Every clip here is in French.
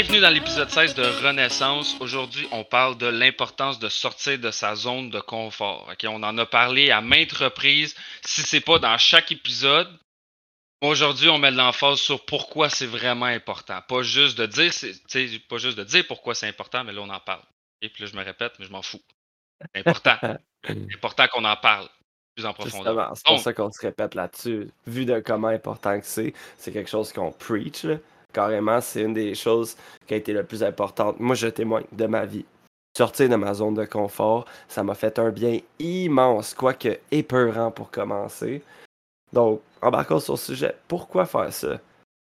Bienvenue dans l'épisode 16 de Renaissance. Aujourd'hui, on parle de l'importance de sortir de sa zone de confort. Ok, On en a parlé à maintes reprises. Si c'est pas dans chaque épisode, aujourd'hui, on met de l'emphase sur pourquoi c'est vraiment important. Pas juste de dire, pas juste de dire pourquoi c'est important, mais là, on en parle. Et puis là, je me répète, mais je m'en fous. C'est important. c'est important qu'on en parle plus en profondeur. C'est pour ça qu'on se répète là-dessus. Vu de comment important que c'est, c'est quelque chose qu'on preach. Là carrément, c'est une des choses qui a été le plus importante. Moi, je témoigne de ma vie. Sortir de ma zone de confort, ça m'a fait un bien immense, quoique épeurant pour commencer. Donc, embarquons sur le sujet. Pourquoi faire ça?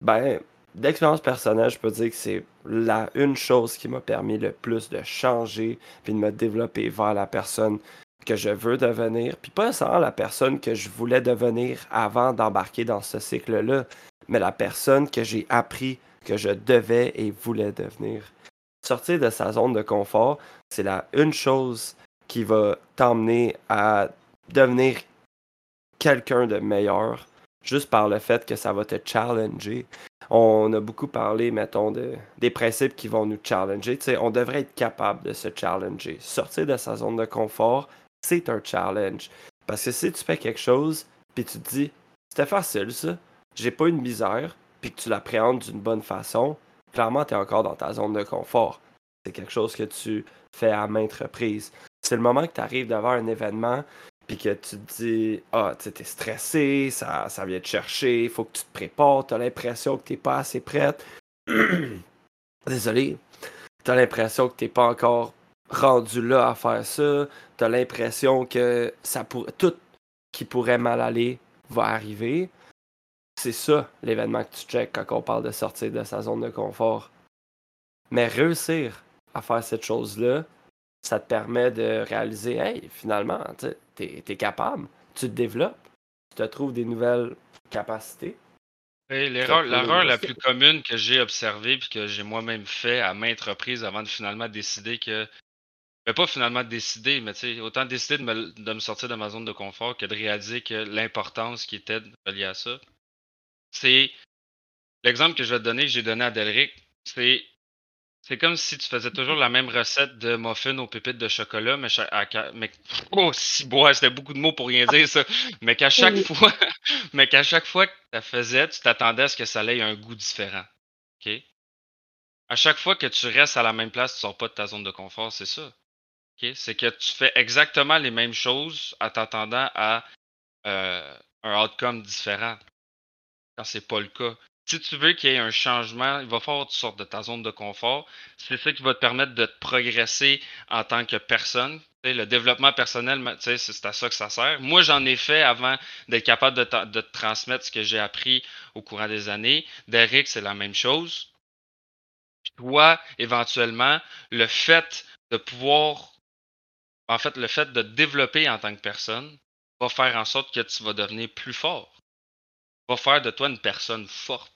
Ben, d'expérience personnelle, je peux dire que c'est la une chose qui m'a permis le plus de changer puis de me développer vers la personne que je veux devenir, puis pas seulement la personne que je voulais devenir avant d'embarquer dans ce cycle-là, mais la personne que j'ai appris que je devais et voulais devenir. Sortir de sa zone de confort, c'est la une chose qui va t'emmener à devenir quelqu'un de meilleur, juste par le fait que ça va te challenger. On a beaucoup parlé, mettons, de, des principes qui vont nous challenger. on devrait être capable de se challenger. Sortir de sa zone de confort, c'est un challenge. Parce que si tu fais quelque chose, puis tu te dis, c'était facile ça, j'ai pas une misère, puis que tu l'appréhendes d'une bonne façon, clairement, tu es encore dans ta zone de confort. C'est quelque chose que tu fais à maintes reprises. C'est le moment que tu arrives devant un événement, puis que tu te dis, ah, tu es stressé, ça, ça vient te chercher, il faut que tu te prépares, tu as l'impression que tu pas assez prête. Désolé. Tu as l'impression que tu pas encore rendu là à faire ça. Tu as l'impression que ça pourrait, tout qui pourrait mal aller va arriver. C'est ça l'événement que tu checkes quand on parle de sortir de sa zone de confort. Mais réussir à faire cette chose-là, ça te permet de réaliser, hey, finalement, tu es, capable, tu te développes, tu te trouves des nouvelles capacités. L'erreur la plus commune que j'ai observée et que j'ai moi-même fait à maintes reprises avant de finalement décider que. Mais pas finalement décider, mais autant décider de me, de me, sortir de ma zone de confort que de réaliser que l'importance qui était reliée à ça, c'est l'exemple que je vais te donner, que j'ai donné à Delric, c'est c'est comme si tu faisais toujours la même recette de muffin aux pépites de chocolat, mais, mais oh, si bois, c'était beaucoup de mots pour rien dire ça. Mais qu'à chaque fois, mais qu'à chaque fois que tu la faisais, tu t'attendais à ce que ça ait un goût différent. OK? À chaque fois que tu restes à la même place, tu sors pas de ta zone de confort, c'est ça. C'est que tu fais exactement les mêmes choses en t'attendant à euh, un outcome différent quand c'est pas le cas. Si tu veux qu'il y ait un changement, il va falloir que tu sortes de ta zone de confort. C'est ça qui va te permettre de te progresser en tant que personne. le développement personnel, c'est à ça que ça sert. Moi, j'en ai fait avant d'être capable de, te transmettre ce que j'ai appris au courant des années. Derek, c'est la même chose. toi, éventuellement, le fait de pouvoir, en fait, le fait de développer en tant que personne va faire en sorte que tu vas devenir plus fort va faire de toi une personne forte.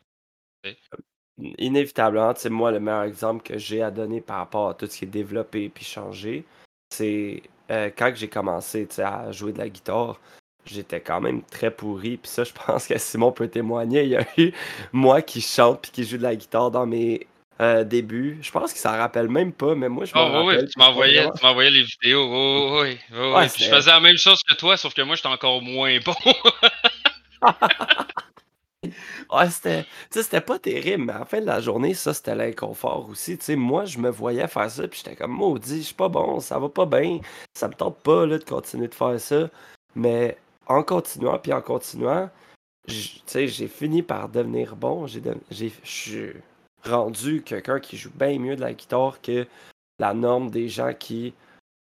Inévitablement, c'est moi le meilleur exemple que j'ai à donner par rapport à tout ce qui est développé et changé. C'est euh, quand j'ai commencé à jouer de la guitare, j'étais quand même très pourri. Puis ça, je pense que Simon peut témoigner. Il y a eu moi qui chante puis qui joue de la guitare dans mes euh, débuts. Je pense qu'il s'en rappelle même pas, mais moi, je m'en oh, rappelle. Oui, tu m'envoyais, les vidéos. oui, oui, je faisais la même chose que toi, sauf que moi, j'étais encore moins bon. ouais, c'était, c'était pas terrible, mais la fin de la journée, ça, c'était l'inconfort aussi. moi, je me voyais faire ça, puis j'étais comme maudit, je suis pas bon, ça va pas bien, ça me tente pas là, de continuer de faire ça. Mais en continuant, puis en continuant, j'ai fini par devenir bon. J'ai, je suis rendu quelqu'un qui joue bien mieux de la guitare que la norme des gens qui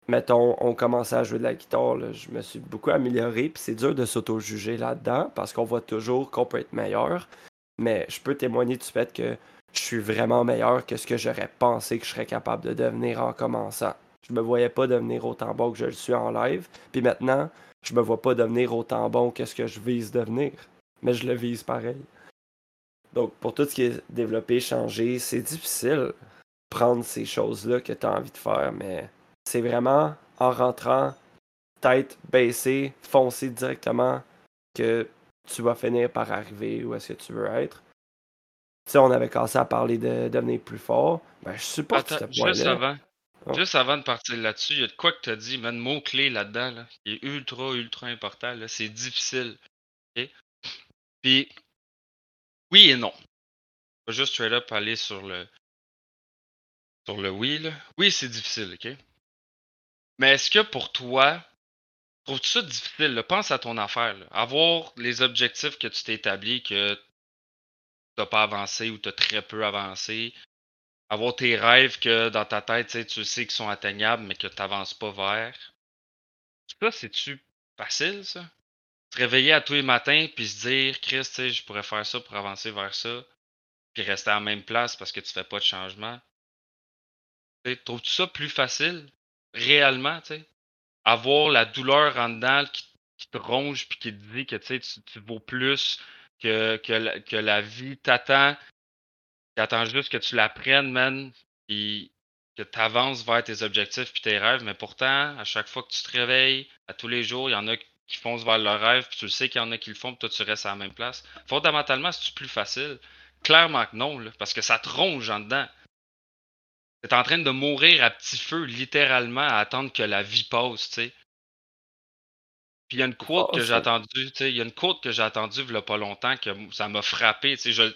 mettons, on commençait à jouer de la guitare, je me suis beaucoup amélioré, puis c'est dur de s'auto-juger là-dedans, parce qu'on voit toujours qu'on peut être meilleur, mais je peux témoigner du fait que je suis vraiment meilleur que ce que j'aurais pensé que je serais capable de devenir en commençant. Je me voyais pas devenir autant bon que je le suis en live, puis maintenant, je me vois pas devenir autant bon que ce que je vise devenir, mais je le vise pareil. Donc, pour tout ce qui est développé, changé, c'est difficile prendre ces choses-là que tu as envie de faire, mais c'est vraiment en rentrant, tête baissée, foncer directement que tu vas finir par arriver où est-ce que tu veux être. sais, on avait commencé à parler de devenir plus fort. Ben, je pas Attends, juste avant. Juste avant de partir là-dessus, il y a de quoi que tu as dit, mais le mot-clé là-dedans, là, qui est ultra, ultra important. C'est difficile. Puis, oui et non. On va juste straight up aller sur le. Sur le oui, là. Oui, c'est difficile, ok? Mais est-ce que pour toi, trouves-tu ça difficile? Pense à ton affaire. Avoir les objectifs que tu t'es établis, que tu n'as pas avancé ou tu as très peu avancé. Avoir tes rêves que dans ta tête, tu sais qu'ils sont atteignables, mais que tu n'avances pas vers. Ça, c'est-tu facile, ça? Se réveiller à tous les matins puis se dire, Chris, je pourrais faire ça pour avancer vers ça, puis rester à la même place parce que tu fais pas de changement. Trouves-tu ça plus facile, réellement, tu sais? avoir la douleur en dedans qui, te ronge puis qui te dit que tu, tu vaux plus, que, que, la, vie t'attend, qui attend juste que tu la prennes, man, puis que tu avances vers tes objectifs puis tes rêves, mais pourtant, à chaque fois que tu te réveilles, à tous les jours, il y en a qui foncent vers leur rêve, puis tu le sais qu'il y en a qui le font, puis toi, tu restes à la même place. Fondamentalement, c'est plus facile? Clairement que non, parce que ça te ronge en dedans. T'es en train de mourir à petit feu, littéralement, à attendre que la vie passe, tu sais. Puis il y a une quote que j'ai entendue, tu sais, il y a une quote que j'ai entendue il y a pas longtemps que ça m'a frappé, tu sais.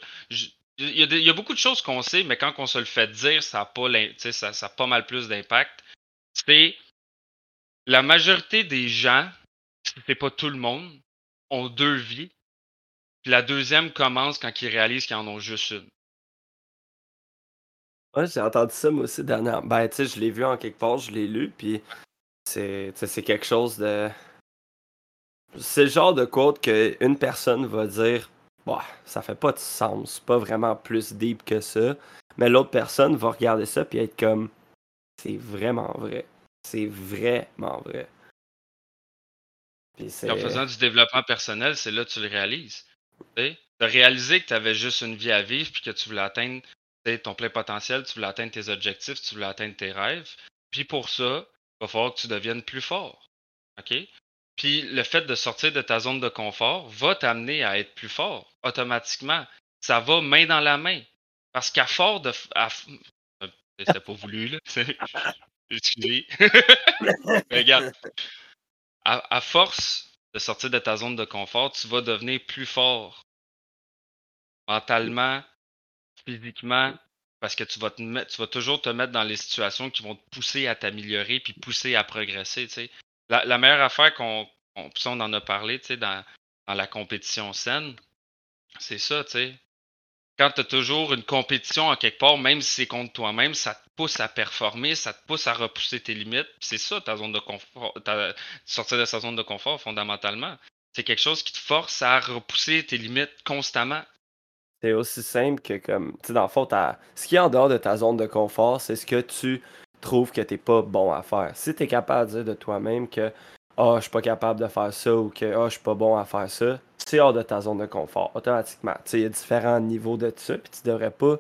il, y a beaucoup de choses qu'on sait, mais quand on se le fait dire, ça a pas, ça, ça a pas mal plus d'impact. C'est la majorité des gens, c'est pas tout le monde, ont deux vies. Puis la deuxième commence quand ils réalisent qu'ils en ont juste une. Ouais, j'ai entendu ça moi aussi dernièrement. Ben, tu sais, je l'ai vu en quelque part, je l'ai lu, puis c'est c'est quelque chose de. C'est le genre de quote qu'une personne va dire bah, ça fait pas de sens, pas vraiment plus deep que ça. Mais l'autre personne va regarder ça puis être comme c'est vraiment vrai. C'est vraiment vrai. En faisant du développement personnel, c'est là que tu le réalises. Tu as réalisé que tu avais juste une vie à vivre puis que tu voulais atteindre ton plein potentiel, tu voulais atteindre tes objectifs, tu voulais atteindre tes rêves. Puis pour ça, il va falloir que tu deviennes plus fort. OK? Puis le fait de sortir de ta zone de confort va t'amener à être plus fort automatiquement. Ça va main dans la main. Parce qu'à fort de. Euh, c'était pas voulu, là. Excusez. Regarde. À, force de sortir de ta zone de confort, tu vas devenir plus fort. Mentalement, physiquement, parce que tu vas, te mettre, tu vas toujours te mettre dans les situations qui vont te pousser à t'améliorer puis pousser à progresser. La, la, meilleure affaire qu'on, on, on en a parlé dans, la compétition saine, c'est ça. Quand tu as toujours une compétition en quelque part, même si c'est contre toi-même, ça te pousse à performer, ça te pousse à repousser tes limites. C'est ça ta zone de confort, sortir de sa zone de confort fondamentalement. C'est quelque chose qui te force à repousser tes limites constamment. C'est aussi simple que comme, tu sais, dans le fond, ce qui est en dehors de ta zone de confort, c'est ce que tu trouves que t'es pas bon à faire. Si tu es capable de dire de toi-même que oh, je suis pas capable de faire ça ou que oh, je suis pas bon à faire ça, c'est hors de ta zone de confort, automatiquement. Tu sais, il y a différents niveaux de ça, puis tu devrais pas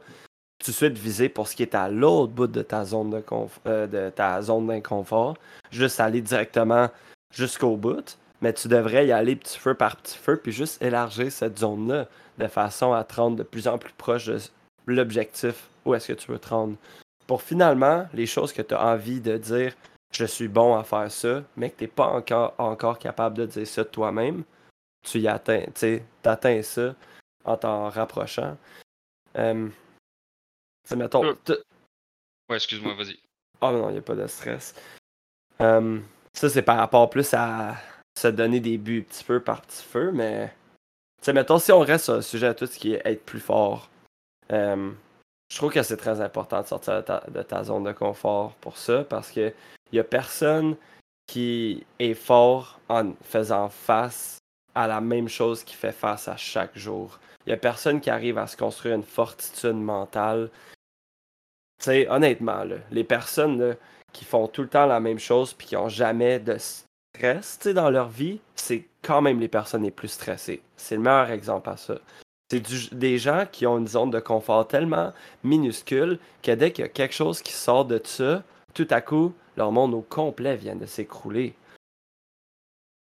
tout de suite viser pour ce qui est à l'autre bout de ta zone de, euh, de ta zone d'inconfort, juste aller directement jusqu'au bout, mais tu devrais y aller petit feu par petit feu, puis juste élargir cette zone-là de façon à te rendre de plus en plus proche de l'objectif où est-ce que tu veux te rendre. Pour finalement, les choses que tu as envie de dire, je suis bon à faire ça, mais que tu n'es pas encore, encore capable de dire ça de toi-même, tu y atteins, tu atteins ça en t'en rapprochant. Euh, mettons. Euh, ouais, excuse-moi, vas-y. Oh non, il n'y a pas de stress. Euh, ça, c'est par rapport plus à se donner des buts petit peu par petit feu, mais sais, mettons, si on reste sur le sujet à tout ce qui est être plus fort, euh, je trouve que c'est très important de sortir de ta, zone de confort pour ça parce que il a personne qui est fort en faisant face à la même chose qu'il fait face à chaque jour. Il y a personne qui arrive à se construire une fortitude mentale. Tu sais, honnêtement, les personnes qui font tout le temps la même chose puis qui ont jamais de stress dans leur vie, c'est quand même les personnes les plus stressées. C'est le meilleur exemple à ça. C'est des gens qui ont une zone de confort tellement minuscule que dès qu'il y a quelque chose qui sort de ça, tout à coup, leur monde au complet vient de s'écrouler.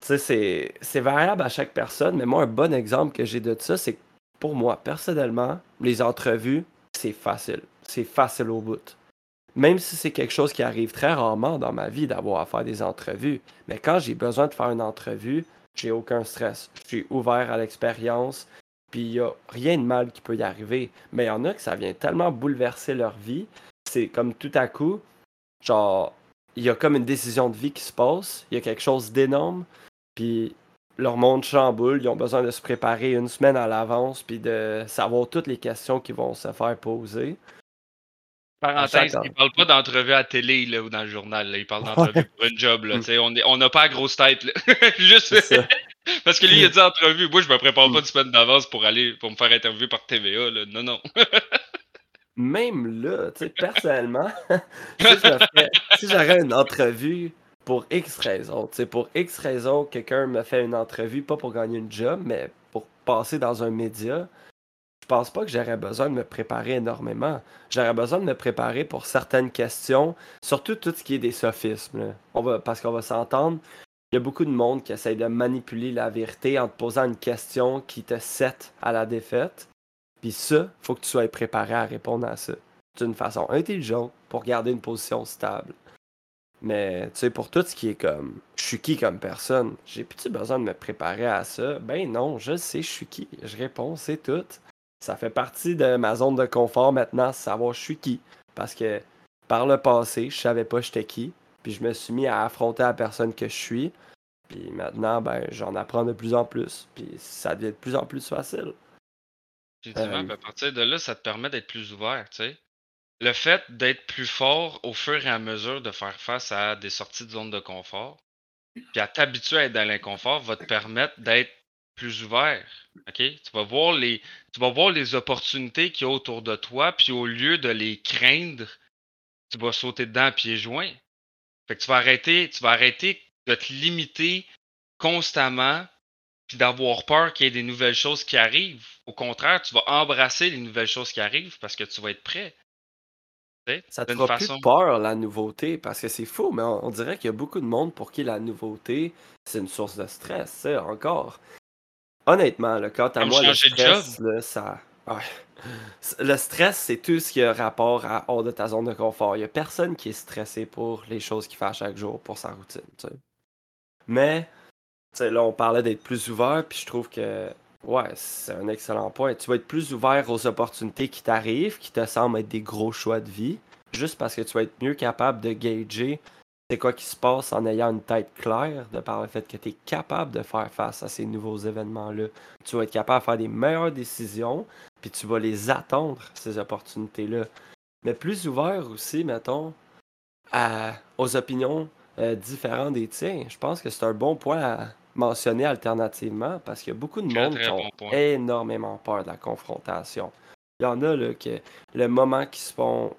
C'est variable à chaque personne, mais moi, un bon exemple que j'ai de ça, c'est pour moi, personnellement, les entrevues, c'est facile. C'est facile au bout. Même si c'est quelque chose qui arrive très rarement dans ma vie d'avoir à faire des entrevues. Mais quand j'ai besoin de faire une entrevue, j'ai aucun stress. Je suis ouvert à l'expérience. Puis il n'y a rien de mal qui peut y arriver. Mais il y en a que ça vient tellement bouleverser leur vie. C'est comme tout à coup, genre, il y a comme une décision de vie qui se passe. Il y a quelque chose d'énorme. Puis leur monde chamboule, ils ont besoin de se préparer une semaine à l'avance, puis de savoir toutes les questions qui vont se faire poser. Parenthèse, il parle pas d'entrevue à télé là, ou dans le journal, là. il parle d'entrevue pour une job. Là, mm. on n'a pas la grosse tête. Juste parce que lui, il a dit entrevue. Moi, je me prépare pas une semaine d'avance pour aller pour me faire interviewer par TVA. Là. Non, non. Même là, personnellement, si j'aurais une entrevue pour X raisons. pour X raisons, quelqu'un me fait une entrevue, pas pour gagner une job, mais pour passer dans un média. Je pense pas que j'aurais besoin de me préparer énormément? J'aurais besoin de me préparer pour certaines questions, surtout tout ce qui est des sophismes. On va, parce qu'on va s'entendre, il y a beaucoup de monde qui essaye de manipuler la vérité en te posant une question qui te set à la défaite. Puis ça, faut que tu sois préparé à répondre à ça d'une façon intelligente pour garder une position stable. Mais tu sais, pour tout ce qui est comme je suis qui comme personne, j'ai plus besoin de me préparer à ça? Ben non, je sais je suis qui. Je réponds, c'est tout. Ça fait partie de ma zone de confort maintenant, savoir je suis qui. Parce que par le passé, je savais pas j'étais qui. Puis je me suis mis à affronter la personne que je suis. Puis maintenant, ben, j'en apprends de plus en plus. Puis ça devient de plus en plus facile. Effectivement, euh, à partir de là, ça te permet d'être plus ouvert, tu sais le fait d'être plus fort au fur et à mesure de faire face à des sorties de zone de confort, puis à t'habituer à être dans l'inconfort, va te permettre d'être plus ouvert. OK? Tu vas voir les, tu vas voir les opportunités qu'il y a autour de toi, puis au lieu de les craindre, tu vas sauter dedans à pieds joints. Fait que tu vas arrêter, tu vas arrêter de te limiter constamment puis d'avoir peur qu'il y ait des nouvelles choses qui arrivent. Au contraire, tu vas embrasser les nouvelles choses qui arrivent parce que tu vas être prêt. Ça te fera plus peur, la nouveauté, parce que c'est fou, mais on, dirait qu'il y a beaucoup de monde pour qui la nouveauté, c'est une source de stress, encore. Honnêtement, le quand à moi, le stress, ça... Le stress, c'est tout ce qui a rapport à hors de ta zone de confort. Il n'y a personne qui est stressé pour les choses qu'il fait à chaque jour, pour sa routine, Mais, là, on parlait d'être plus ouvert, puis je trouve que Ouais, c'est un excellent point. Tu vas être plus ouvert aux opportunités qui t'arrivent, qui te semblent être des gros choix de vie, juste parce que tu vas être mieux capable de gager c'est quoi qui se passe en ayant une tête claire, de par le fait que tu es capable de faire face à ces nouveaux événements-là? Tu vas être capable de faire des meilleures décisions, puis tu vas les attendre, ces opportunités-là. Mais plus ouvert aussi, mettons, aux opinions euh, différentes des tiens. Je pense que c'est un bon point à, mentionner alternativement parce qu'il y a beaucoup de monde qui ont énormément peur de la confrontation. Il y en a là, que le moment qu'ils se font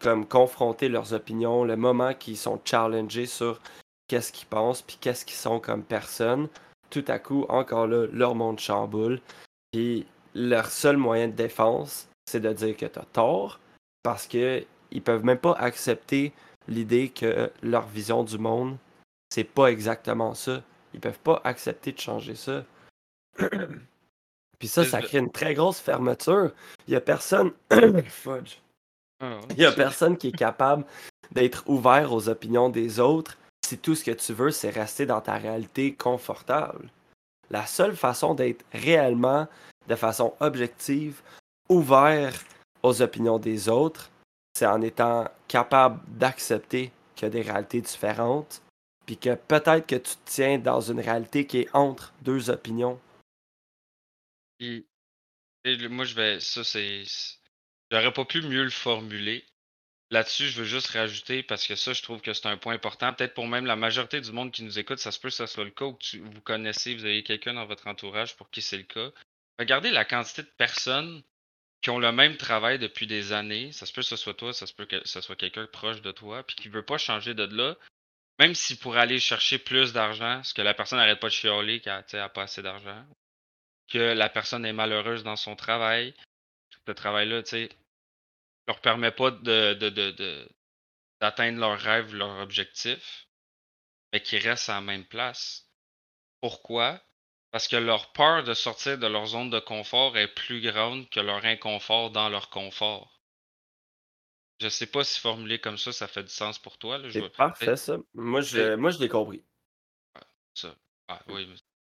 comme confronter leurs opinions, le moment qu'ils sont challengés sur qu'est-ce qu'ils pensent puis qu'est-ce qu'ils sont comme personne, tout à coup, encore là, leur monde chamboule. Puis leur seul moyen de défense, c'est de dire que tu as tort parce qu'ils ils peuvent même pas accepter l'idée que leur vision du monde, c'est pas exactement ça. Ils peuvent pas accepter de changer ça. Puis ça, ça crée une très grosse fermeture. Il y a personne. Fudge. Ah, Il y a personne qui est capable d'être ouvert aux opinions des autres si tout ce que tu veux, c'est rester dans ta réalité confortable. La seule façon d'être réellement, de façon objective, ouvert aux opinions des autres, c'est en étant capable d'accepter qu'il y a des réalités différentes puis que peut-être que tu te tiens dans une réalité qui est entre deux opinions. Et, moi, je vais. Ça, c'est. J'aurais pas pu mieux le formuler. Là-dessus, je veux juste rajouter, parce que ça, je trouve que c'est un point important. Peut-être pour même la majorité du monde qui nous écoute, ça se peut que ce soit le cas ou que vous connaissez, vous avez quelqu'un dans votre entourage pour qui c'est le cas. Regardez la quantité de personnes qui ont le même travail depuis des années. Ça se peut que ce soit toi, ça se peut que ce soit quelqu'un proche de toi, puis qui veut pas changer de là, même si pour aller chercher plus d'argent, parce que la personne n'arrête pas de chialer qu'elle n'a pas assez d'argent, que la personne est malheureuse dans son travail, ce travail-là, tu sais, leur permet pas de, d'atteindre leurs rêves, leurs objectifs, mais qu'ils restent à la même place. Pourquoi? parce que leur peur de sortir de leur zone de confort est plus grande que leur inconfort dans leur confort. Je sais pas si formuler comme ça, ça fait du sens pour toi. C'est parfait, ça. Moi, je, moi, je l'ai compris. Ça. Ah, oui.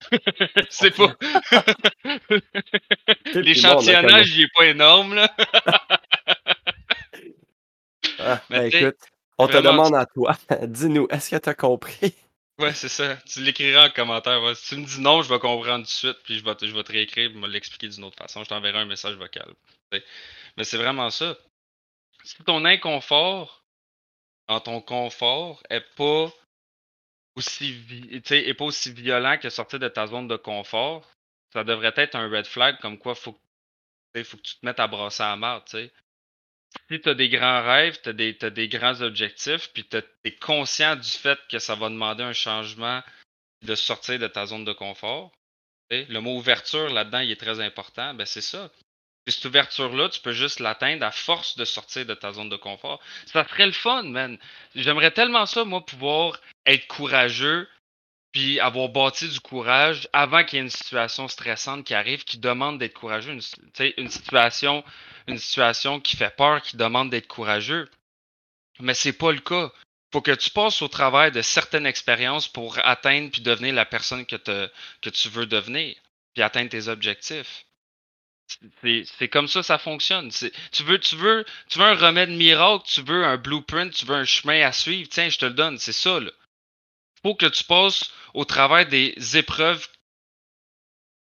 C'est pas. L'échantillonnage, il est pas énorme, là. ah, ben, écoute, on te demande à toi. Dis-nous, est-ce que tu as compris? Ouais, c'est ça. Tu l'écriras en commentaire. Si tu me dis non, je vais comprendre tout de suite, puis je vais, je vais te réécrire, et me l'expliquer d'une autre façon. Je t'enverrai un message vocal. Mais c'est vraiment ça. Si ton inconfort dans ton confort est pas aussi, est pas aussi violent que sortir de ta zone de confort, ça devrait être un red flag comme quoi faut, faut que tu te mettes à brasser à marre, tu Si tu as des grands rêves, tu as, des grands objectifs, puis tu es conscient du fait que ça va demander un changement de sortir de ta zone de confort, le mot ouverture là-dedans, il est très important, ben c'est ça. Puis cette ouverture-là, tu peux juste l'atteindre à force de sortir de ta zone de confort. Ça serait le fun, man. J'aimerais tellement ça, moi, pouvoir être courageux, puis avoir bâti du courage avant qu'il y ait une situation stressante qui arrive, qui demande d'être courageux. Une, situation, qui fait peur, qui demande d'être courageux. Mais c'est pas le cas. Faut que tu passes au travers de certaines expériences pour atteindre puis devenir la personne que, tu veux devenir, puis atteindre tes objectifs. C'est comme ça ça fonctionne. Tu veux, tu, veux, tu veux un remède miracle, tu veux un blueprint, tu veux un chemin à suivre, tiens, je te le donne, c'est ça. Il faut que tu passes au travers des épreuves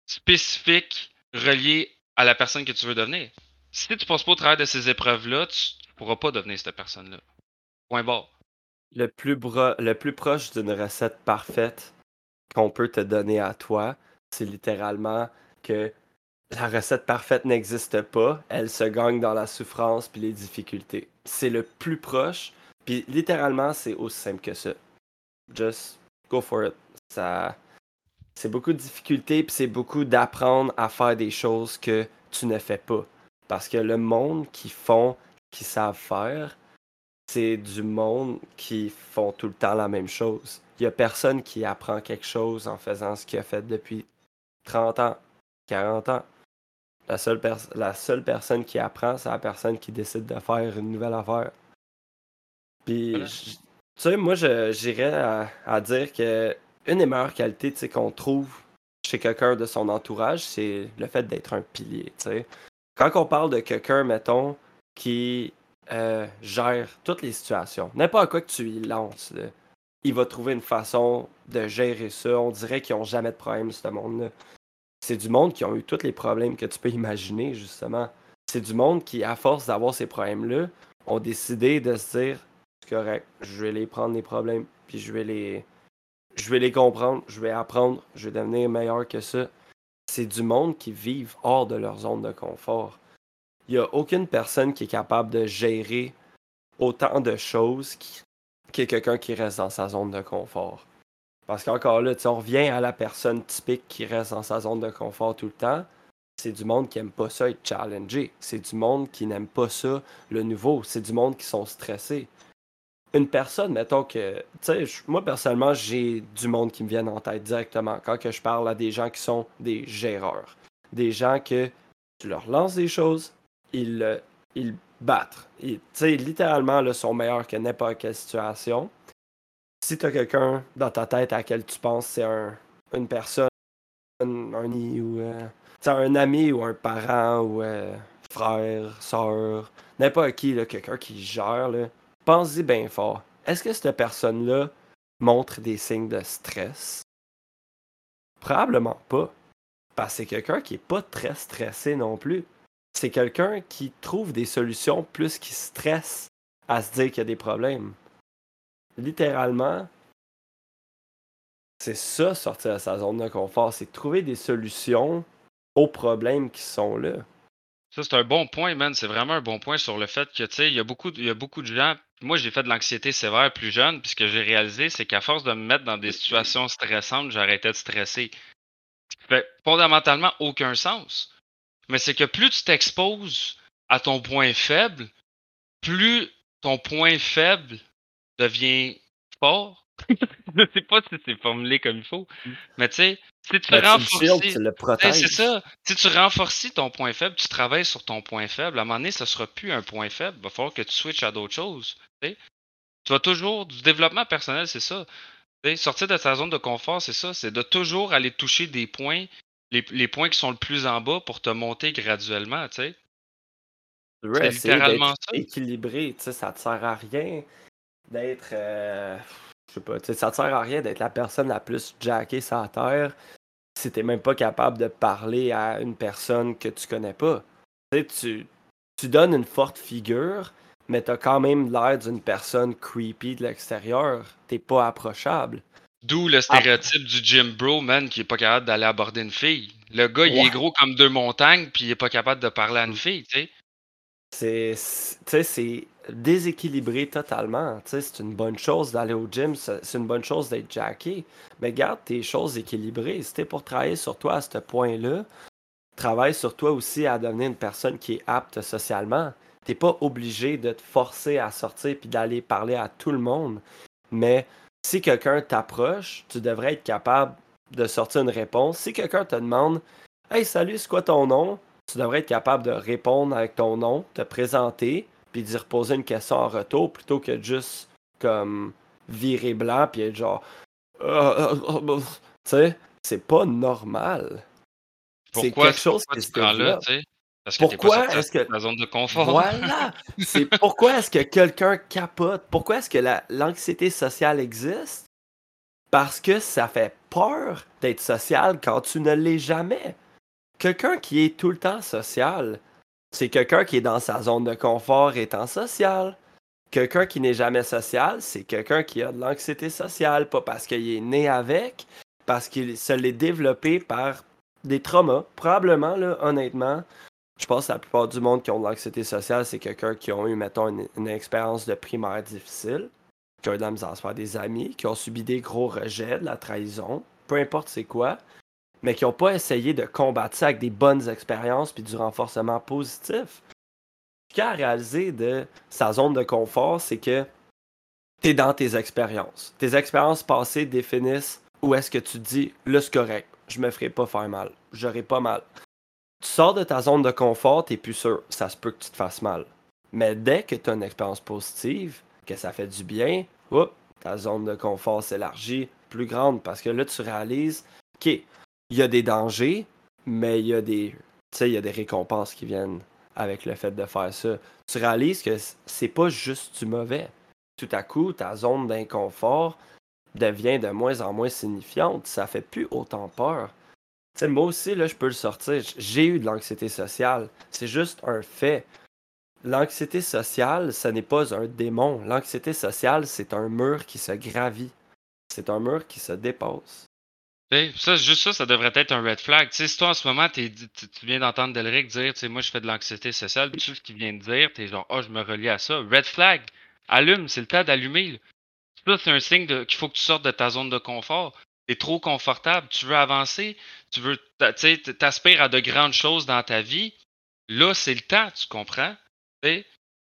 spécifiques reliées à la personne que tu veux devenir. Si tu ne passes pas au travers de ces épreuves-là, tu ne pourras pas devenir cette personne-là. Point barre. Le plus, le plus proche d'une recette parfaite qu'on peut te donner à toi, c'est littéralement que la recette parfaite n'existe pas. Elle se gagne dans la souffrance puis les difficultés. C'est le plus proche. Puis littéralement, c'est aussi simple que ça. Just go for it. Ça, c'est beaucoup de difficultés puis c'est beaucoup d'apprendre à faire des choses que tu ne fais pas. Parce que le monde qui font, qui savent faire, c'est du monde qui font tout le temps la même chose. Il y a personne qui apprend quelque chose en faisant ce qu'il a fait depuis 30 ans, 40 ans. La seule, la seule personne qui apprend, c'est la personne qui décide de faire une nouvelle affaire. Puis, tu sais, moi, j'irais à, dire que une des meilleures qualités qu'on trouve chez quelqu'un de son entourage, c'est le fait d'être un pilier. Quand on parle de quelqu'un, mettons, qui euh, gère toutes les situations, n'importe quoi que tu y lances, il va trouver une façon de gérer ça. On dirait qu'ils n'ont jamais de problème, ce monde-là c'est du monde qui ont eu tous les problèmes que tu peux imaginer, justement. C'est du monde qui, à force d'avoir ces problèmes-là, ont décidé de se dire c'est correct, je vais les prendre les problèmes, puis je vais les. Je vais les comprendre, je vais apprendre, je vais devenir meilleur que ça. C'est du monde qui vivent hors de leur zone de confort. Il n'y a aucune personne qui est capable de gérer autant de choses que quelqu'un qui reste dans sa zone de confort. Parce qu'encore là, on revient à la personne typique qui reste dans sa zone de confort tout le temps. C'est du monde qui aime pas ça être challengé. C'est du monde qui n'aime pas ça, le nouveau. C'est du monde qui sont stressés. Une personne, mettons que, tu sais, moi personnellement, j'ai du monde qui me vient en tête directement quand je parle à des gens qui sont des géreurs. Des gens que tu leur lances des choses, ils, ils battent. Tu sais, littéralement, là, sont meilleurs que n'importe quelle situation si tu as quelqu'un dans ta tête à laquelle tu penses c'est un, une personne, un, ami ou euh, un ami ou un parent ou euh, frère, soeur, n'importe qui, quelqu'un qui gère, pense-y bien fort. Est-ce que cette personne-là montre des signes de stress? Probablement pas. Parce que c'est quelqu'un qui est pas très stressé non plus. C'est quelqu'un qui trouve des solutions plus qu'il stresse à se dire qu'il y a des problèmes littéralement, c'est ça, sortir de sa zone de confort. C'est trouver des solutions aux problèmes qui sont là. Ça, c'est un bon point, man. C'est vraiment un bon point sur le fait que, tu sais, il y, a beaucoup, y a beaucoup de gens. Moi, j'ai fait de l'anxiété sévère plus jeune, puis ce que j'ai réalisé, c'est qu'à force de me mettre dans des situations stressantes, j'arrêtais de stresser. Ça fait fondamentalement aucun sens. Mais c'est que plus tu t'exposes à ton point faible, plus ton point faible devient fort. je sais pas si c'est formulé comme il faut. Mm. Mais tu sais, si tu ben, renforces. le ben, c'est ça. Si tu renforces ton point faible, tu travailles sur ton point faible, à un moment donné, ça sera plus un point faible. Il va falloir que tu switches à d'autres choses. Tu vas toujours. Du développement personnel, c'est ça. sortir de ta zone de confort, c'est ça. C'est de toujours aller toucher des points, les, les, points qui sont le plus en bas pour te monter graduellement, tu sais. C'est littéralement ça. équilibré, ça te sert à rien d'être. Euh, je sais pas, tu sais, ça te sert à rien d'être la personne la plus jackée sur la terre si t'es même pas capable de parler à une personne que tu connais pas. Tu, tu donnes une forte figure, mais t'as quand même l'air d'une personne creepy de l'extérieur. T'es pas approchable. D'où le stéréotype du gym bro, man, qui est pas capable d'aller aborder une fille. Le gars, il est gros comme deux montagnes, puis il est pas capable de parler à une fille, tu sais. C'est, c'est déséquilibré totalement. C'est une bonne chose d'aller au gym, c'est une bonne chose d'être jacké. Mais garde tes choses équilibrées. Si t'es pour travailler sur toi à ce point-là, travaille sur toi aussi à devenir une personne qui est apte socialement. T'es pas obligé de te forcer à sortir puis d'aller parler à tout le monde. Mais si quelqu'un t'approche, tu devrais être capable de sortir une réponse. Si quelqu'un te demande Hey, salut, c'est quoi ton nom tu devrais être capable de répondre avec ton nom, te présenter, puis d'y reposer une question en retour plutôt que de juste comme virer blanc puis être genre euh, euh, euh, tu sais c'est pas normal. C'est quelque chose qui se là parce que pourquoi est-ce que la zone de confort. Voilà! C'est pourquoi est-ce que quelqu'un capote? Pourquoi est-ce que l'anxiété sociale existe? Parce que ça fait peur d'être social quand tu ne l'es jamais quelqu'un qui est tout le temps social, c'est quelqu'un qui est dans sa zone de confort étant social. Quelqu'un qui n'est jamais social, c'est quelqu'un qui a de l'anxiété sociale, pas parce qu'il est né avec, parce qu'il se l'est développé par des traumas. Probablement, là, honnêtement, je pense que la plupart du monde qui ont de l'anxiété sociale, c'est quelqu'un qui ont eu, mettons, une, expérience de primaire difficile, qui a eu de la misère à se faire des amis, qui ont subi des gros rejets, de la trahison, peu importe c'est quoi mais qui n'ont pas essayé de combattre ça avec des bonnes expériences puis du renforcement positif. Ce qu'il a réalisé de sa zone de confort, c'est que tu es dans tes expériences. Tes expériences passées définissent où est-ce que tu dis, c'est correct, je me ferai pas faire mal, j'aurai pas mal. Tu sors de ta zone de confort, t'es plus sûr, ça se peut que tu te fasses mal. Mais dès que tu as une expérience positive, que ça fait du bien, ta zone de confort s'élargit plus grande parce que là tu réalises, ok, il y a des dangers, mais il y a des, il y a des récompenses qui viennent avec le fait de faire ça. Tu réalises que c'est pas juste du mauvais. Tout à coup, ta zone d'inconfort devient de moins en moins signifiante. Ça fait plus autant peur. moi aussi, là, je peux le sortir. J'ai eu de l'anxiété sociale. C'est juste un fait. L'anxiété sociale, ce n'est pas un démon. L'anxiété sociale, c'est un mur qui se gravit. C'est un mur qui se dépasse. Ça, juste ça, ça devrait être un red flag. sais, si toi, en ce moment, tu, viens d'entendre Delric dire, tu moi, je fais de l'anxiété sociale, tu ce qu'il vient de dire, t'es genre, oh, je me relie à ça. Red flag, allume, c'est le temps d'allumer. Ça, c'est un signe qu'il faut que tu sortes de ta zone de confort. T'es trop confortable, tu veux avancer, tu veux, t'aspires à de grandes choses dans ta vie. Là, c'est le temps, tu comprends?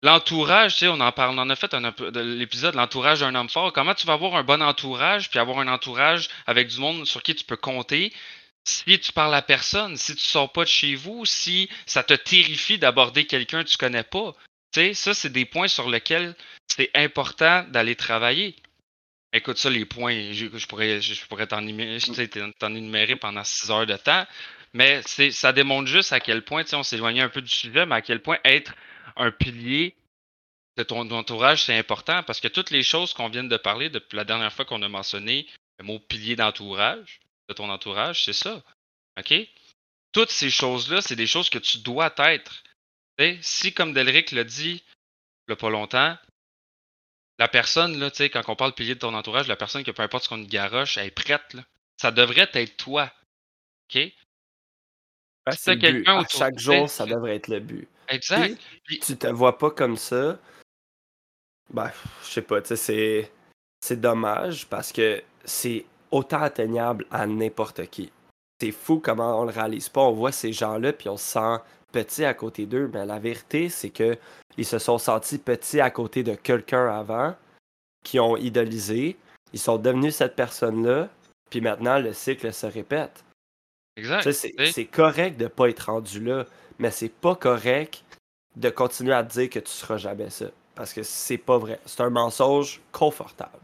L'entourage, tu sais, on en parle, on en a fait un l'épisode, l'entourage d'un homme fort. Comment tu vas avoir un bon entourage, puis avoir un entourage avec du monde sur qui tu peux compter si tu parles à personne, si tu sors pas de chez vous, si ça te terrifie d'aborder quelqu'un que tu connais pas? Tu sais, ça, c'est des points sur lesquels c'est important d'aller travailler. Écoute, ça, les points, je, pourrais, je pourrais t'en énumérer pendant six heures de temps, mais ça démontre juste à quel point, on s'éloignait un peu du sujet, mais à quel point être un pilier de ton entourage, c'est important parce que toutes les choses qu'on vient de parler depuis la dernière fois qu'on a mentionné le mot pilier d'entourage, de ton entourage, c'est ça. OK? Toutes ces choses-là, c'est des choses que tu dois être. si, comme Delric l'a dit il n'y a pas longtemps, la personne, là, quand on parle pilier de ton entourage, la personne que peu importe ce qu'on garoche, elle est prête. Là. Ça devrait être toi. OK? quelqu'un chaque jour, ça devrait être le but. Exact. tu te vois pas comme ça. Ben, je sais pas, tu sais, c'est. dommage parce que c'est autant atteignable à n'importe qui. C'est fou comment on le réalise pas. On voit ces gens-là puis on se sent petit à côté d'eux. Mais la vérité, c'est que ils se sont sentis petits à côté de quelqu'un avant, qui ont idolisé, Ils sont devenus cette personne-là, puis maintenant le cycle se répète. Exact. C'est correct de ne pas être rendu là, mais c'est pas correct de continuer à dire que tu seras jamais ça. Parce que c'est pas vrai. C'est un mensonge confortable.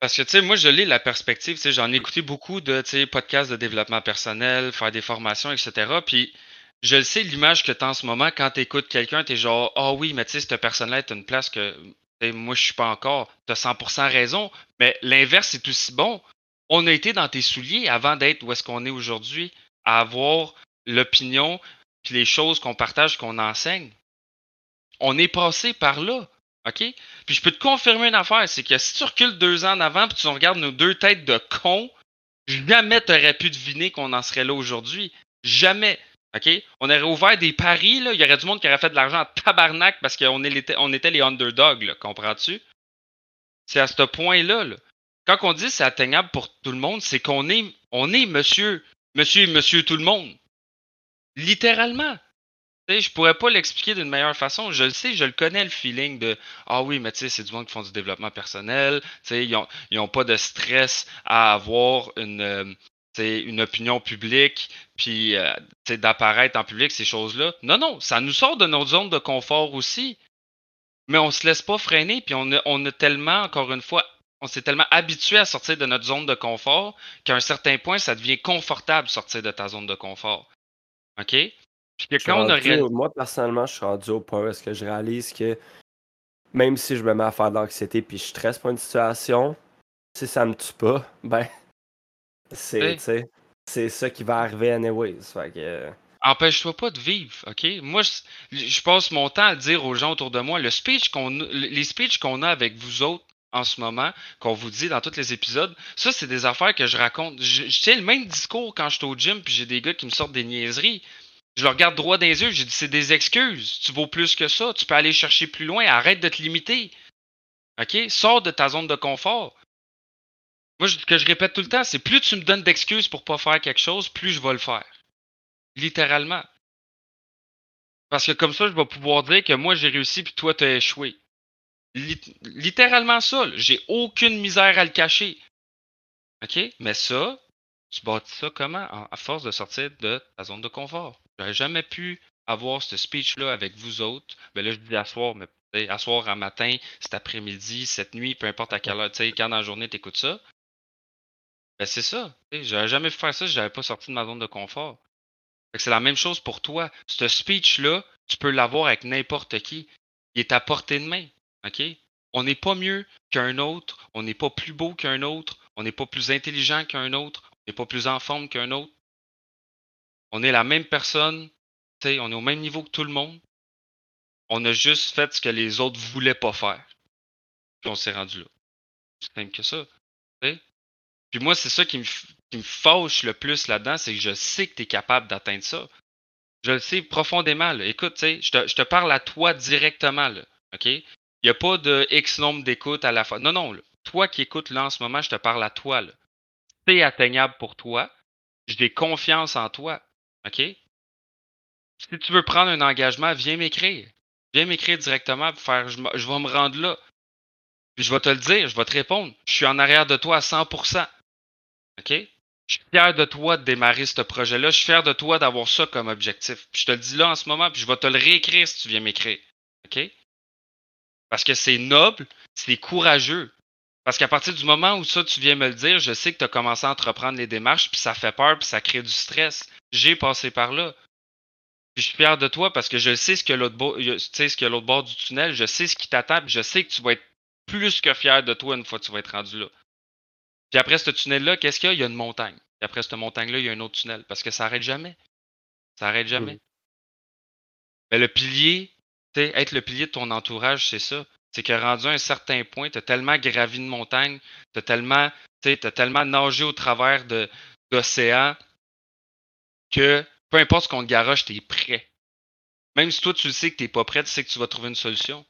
Parce que, tu sais, moi, je lis la perspective, tu sais, j'en ai écouté beaucoup de, tu sais, podcasts de développement personnel, faire des formations, etc. Puis, je le sais, l'image que tu as en ce moment, quand tu écoutes quelqu'un, tu es genre, ah oui, mais tu sais, cette personne-là est une place que moi, je suis pas encore. Tu as 100% raison. Mais l'inverse est aussi bon. On a été dans tes souliers avant d'être où est-ce qu'on est aujourd'hui, à avoir l'opinion, puis les choses qu'on partage, qu'on enseigne. On est passé par là. OK? Puis je peux te confirmer une affaire, c'est que si tu recules deux ans en avant, puis tu regardes nos deux têtes de cons, jamais tu aurais pu deviner qu'on en serait là aujourd'hui. Jamais. OK? On aurait ouvert des paris, là. Il y aurait du monde qui aurait fait de l'argent en tabarnak parce qu'on on était les underdogs, comprends-tu? C'est à ce point-là, là. Quand on dit c'est atteignable pour tout le monde, c'est qu'on est, on est monsieur, monsieur monsieur tout le monde. Littéralement. Je je pourrais pas l'expliquer d'une meilleure façon. Je le sais, je le connais le feeling de Ah oui, mais tu sais, c'est du monde qui font du développement personnel. ils n'ont pas de stress à avoir une, euh, une opinion publique, puis euh, d'apparaître en public, ces choses-là. Non, non, ça nous sort de notre zone de confort aussi. Mais on se laisse pas freiner, puis on a, on a tellement, encore une fois, on s'est tellement habitué à sortir de notre zone de confort qu'à un certain point, ça devient confortable sortir de ta zone de confort. OK? Puis quand on Moi, personnellement, je suis rendu au point est-ce que je réalise que même si je me mets à faire de l'anxiété puis je stresse pour une situation, si ça me tue pas, ben c'est, c'est ça qui va arriver anyways. Fait que... Empêche-toi pas de vivre, OK? Moi, je, passe mon temps à dire aux gens autour de moi, le speech qu'on, les speeches qu'on a avec vous autres en ce moment, qu'on vous dit dans tous les épisodes, ça, c'est des affaires que je raconte. Je, le même discours quand je suis au gym, puis j'ai des gars qui me sortent des niaiseries. Je le regarde droit dans les yeux, j'ai dit, c'est des excuses. Tu vaux plus que ça. Tu peux aller chercher plus loin. Arrête de te limiter. OK? Sors de ta zone de confort. Moi, ce que je répète tout le temps, c'est plus tu me donnes d'excuses pour pas faire quelque chose, plus je vais le faire. Littéralement. Parce que comme ça, je vais pouvoir dire que moi, j'ai réussi puis toi, tu as littéralement ça. J'ai aucune misère à le cacher. OK? Mais ça, tu bâtis ça comment? À force de sortir de ta zone de confort. J'aurais jamais pu avoir ce speech-là avec vous autres. Ben là, je dis asseoir, mais asseoir un matin, cet après-midi, cette nuit, peu importe à quelle heure, tu sais, quand dans la journée tu écoutes ça. Ben, c'est ça. J'aurais jamais pu faire ça si j'avais pas sorti de ma zone de confort. C'est la même chose pour toi. Ce speech-là, tu peux l'avoir avec n'importe qui. Il est à portée de main. On n'est pas mieux qu'un autre. On n'est pas plus beau qu'un autre. On n'est pas plus intelligent qu'un autre. On n'est pas plus en forme qu'un autre. On est la même personne. On est au même niveau que tout le monde. On a juste fait ce que les autres voulaient pas faire. Puis on s'est rendu là. C'est simple que ça. Puis moi, c'est ça qui me, fâche le plus là-dedans, c'est que je sais que tu es capable d'atteindre ça. Je le sais profondément. Écoute, je te, parle à toi directement. Il n'y a pas de X nombre d'écoutes à la fois. Non, non. Toi qui écoutes là en ce moment, je te parle à toi. C'est atteignable pour toi. J'ai confiance en toi. OK? Si tu veux prendre un engagement, viens m'écrire. Viens m'écrire directement pour je vais me rendre là. Puis je vais te le dire, je vais te répondre. Je suis en arrière de toi à 100%. OK? Je suis fier de toi de démarrer ce projet-là. Je suis fier de toi d'avoir ça comme objectif. Puis je te le dis là en ce moment, puis je vais te le réécrire si tu viens m'écrire. OK? Parce que c'est noble, c'est courageux. Parce qu'à partir du moment où ça, tu viens me le dire, je sais que tu as commencé à entreprendre les démarches, puis ça fait peur, puis ça crée du stress. J'ai passé par là. Puis je suis fier de toi parce que je sais ce que l'autre bord, ce que l'autre bord du tunnel, je sais ce qui t'attend, je sais que tu vas être plus que fier de toi une fois que tu vas être rendu là. Puis après ce tunnel-là, qu'est-ce qu'il y a? Il y a une montagne. Puis après cette montagne-là, il y a un autre tunnel. Parce que ça n'arrête jamais. Ça n'arrête jamais. Mais le pilier, être le pilier de ton entourage, c'est ça. C'est que rendu à un certain point, tu as tellement gravi une montagne, tu tellement, as tellement nagé au travers de l'océan que peu importe ce qu'on te garoche, tu es prêt. Même si toi, tu sais que tu n'es pas prêt, tu sais que tu vas trouver une solution.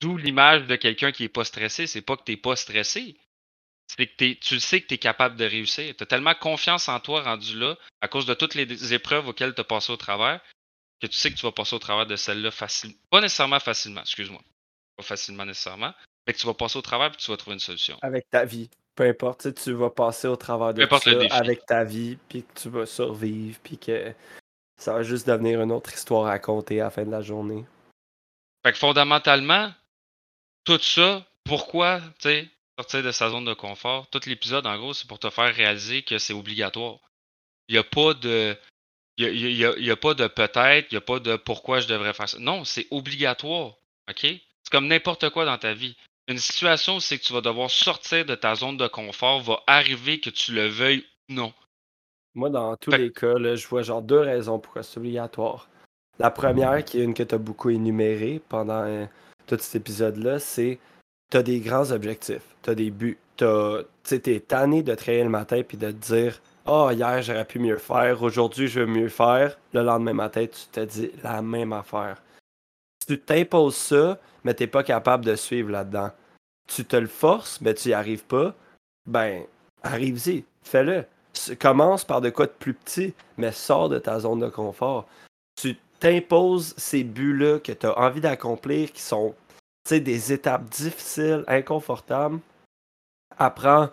D'où l'image de quelqu'un qui n'est pas stressé. C'est pas que tu n'es pas stressé. C'est que tu sais que tu es capable de réussir. Tu as tellement confiance en toi rendu là, à cause de toutes les épreuves auxquelles tu as passé au travers, que tu sais que tu vas passer au travers de celle-là facilement. Pas nécessairement facilement, excuse-moi. Pas facilement nécessairement, Fait que tu vas passer au travers puis tu vas trouver une solution. Avec ta vie. Peu importe, tu vas passer au travers de tout ça avec ta vie, puis que tu vas survivre, puis que ça va juste devenir une autre histoire à raconter à la fin de la journée. Fait que fondamentalement, tout ça, pourquoi, tu sais, sortir de sa zone de confort, tout l'épisode, en gros, c'est pour te faire réaliser que c'est obligatoire. Il n'y a pas de. Il y a, pas de peut-être, il n'y a pas de pourquoi je devrais faire ça. Non, c'est obligatoire. OK? C'est comme n'importe quoi dans ta vie. Une situation où c'est que tu vas devoir sortir de ta zone de confort va arriver que tu le veuilles ou non. Moi, dans tous les cas, je vois genre deux raisons pourquoi c'est obligatoire. La première, qui est une que tu as beaucoup énumérée pendant euh, tout cet épisode-là, c'est tu as des grands objectifs, tu as des buts. Tu es tanné de travailler le matin puis de te dire Oh, hier j'aurais pu mieux faire, aujourd'hui je veux mieux faire. Le lendemain matin, tu te dis la même affaire. Tu t'imposes ça, mais tu n'es pas capable de suivre là-dedans. Tu te le forces, mais tu n'y arrives pas. Ben, arrive-y, fais-le commence par de quoi de plus petit, mais sors de ta zone de confort. Tu t'imposes ces buts-là que tu as envie d'accomplir, qui sont des étapes difficiles, inconfortables. Apprends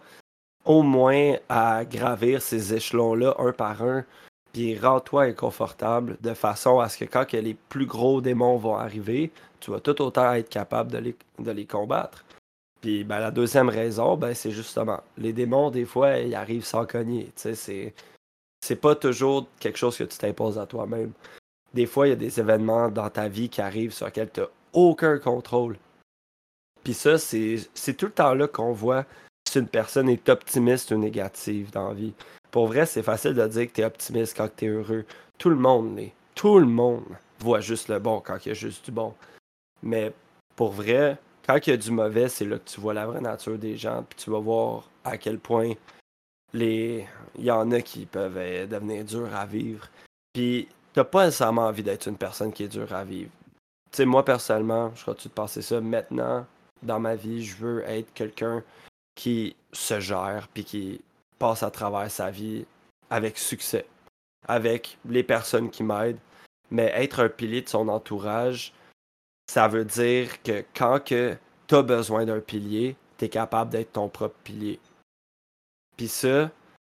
au moins à gravir ces échelons-là un par un, puis rends-toi inconfortable de façon à ce que quand les plus gros démons vont arriver, tu vas tout autant être capable de les, combattre. Puis ben, la deuxième raison, ben, c'est justement, les démons, des fois, ils arrivent sans cogner. C'est, c'est pas toujours quelque chose que tu t'imposes à toi-même. Des fois, il y a des événements dans ta vie qui arrivent sur lesquels tu n'as aucun contrôle. Puis ça, c'est, c'est tout le temps là qu'on voit si une personne est optimiste ou négative dans la vie. Pour vrai, c'est facile de dire que tu es optimiste quand tu es heureux. Tout le monde l'est. Tout le monde voit juste le bon quand il y a juste du bon. Mais pour vrai, quand il y a du mauvais, c'est là que tu vois la vraie nature des gens, puis tu vas voir à quel point les il y en a qui peuvent euh, devenir durs à vivre. Puis t'as pas nécessairement envie d'être une personne qui est dure à vivre. Tu sais, moi personnellement, je crois-tu de passer ça? Maintenant dans ma vie, je veux être quelqu'un qui se gère puis qui passe à travers sa vie avec succès, avec les personnes qui m'aident, mais être un pilier de son entourage, ça veut dire que quand que tu as besoin d'un pilier, tu es capable d'être ton propre pilier. Puis ça,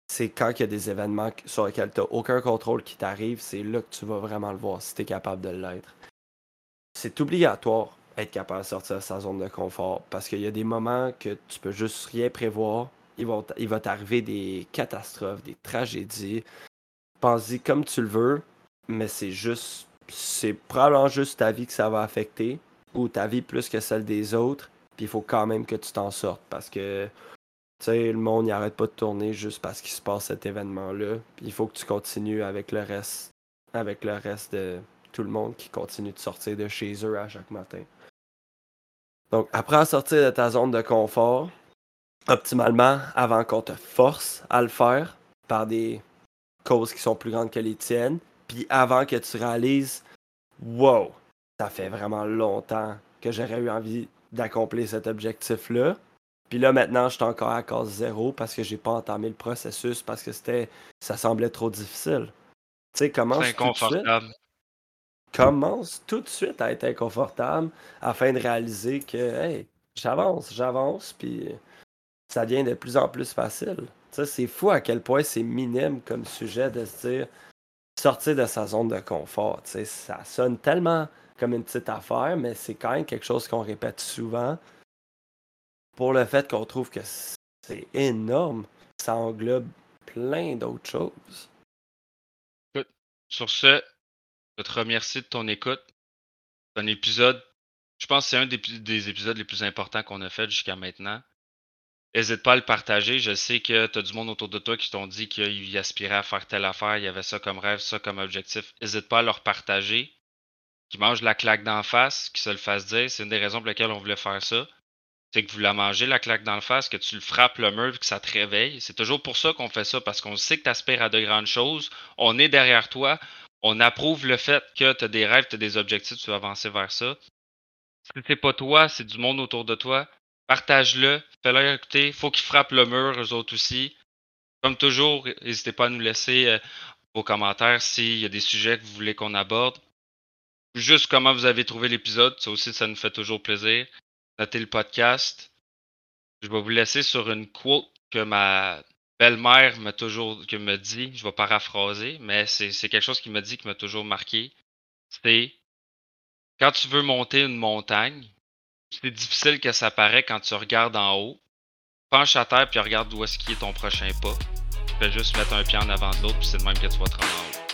c'est quand il y a des événements sur lesquels tu n'as aucun contrôle qui t'arrive, c'est là que tu vas vraiment le voir si tu es capable de l'être. C'est obligatoire être capable de sortir de sa zone de confort parce qu'il y a des moments que tu peux juste rien prévoir. Il va, t'arriver des catastrophes, des tragédies. Pense-y comme tu le veux, mais c'est juste c'est probablement juste ta vie que ça va affecter, ou ta vie plus que celle des autres, puis il faut quand même que tu t'en sortes, parce que, tu sais, le monde n'arrête pas de tourner juste parce qu'il se passe cet événement-là, il faut que tu continues avec le reste, avec le reste de tout le monde qui continue de sortir de chez eux à chaque matin. Donc, apprends à sortir de ta zone de confort, optimalement, avant qu'on te force à le faire par des causes qui sont plus grandes que les tiennes, puis avant que tu réalises, wow, ça fait vraiment longtemps que j'aurais eu envie d'accomplir cet objectif-là. Puis là, maintenant, je suis encore à cause zéro parce que j'ai pas entamé le processus parce que c'était, ça semblait trop difficile. Tu sais, tout de suite? Commence tout de suite à être inconfortable afin de réaliser que, hey, j'avance, j'avance, puis ça devient de plus en plus facile. C'est fou à quel point c'est minime comme sujet de se dire, sortir de sa zone de confort. Ça sonne tellement comme une petite affaire, mais c'est quand même quelque chose qu'on répète souvent pour le fait qu'on trouve que c'est énorme. Ça englobe plein d'autres choses. sur ce, je te remercie de ton écoute. C'est un épisode, je pense que c'est un des épisodes les plus importants qu'on a fait jusqu'à maintenant. N'hésite pas à le partager. Je sais que tu as du monde autour de toi qui t'ont dit qu'ils aspiraient à faire telle affaire, il y avait ça comme rêve, ça comme objectif. N'hésite pas à leur partager. Qui mangent la claque d'en face, qui se le fassent dire. C'est une des raisons pour lesquelles on voulait faire ça. C'est que vous la mangez, la claque d'en face, que tu le frappes le mur que ça te réveille. C'est toujours pour ça qu'on fait ça, parce qu'on sait que tu aspires à de grandes choses. On est derrière toi. On approuve le fait que tu as des rêves, tu as des objectifs, tu veux avancer vers ça. Si c'est pas toi, c'est du monde autour de toi Partage-le, fais-le écouter. Faut qu'ils frappent le mur, eux autres aussi. Comme toujours, n'hésitez pas à nous laisser euh, vos commentaires s'il y a des sujets que vous voulez qu'on aborde. Juste comment vous avez trouvé l'épisode, ça aussi, ça nous fait toujours plaisir. noter le podcast. Je vais vous laisser sur une quote que ma belle-mère m'a toujours que me dit. Je vais paraphraser, mais c'est quelque chose qui m'a dit qui m'a toujours marqué. C'est quand tu veux monter une montagne, c'est difficile que ça paraît quand tu regardes en haut. Penche à terre puis regarde où est-ce qui est ton prochain pas. Fais juste mettre un pied en avant de l'autre, puis c'est de même que tu vas te rendre en haut.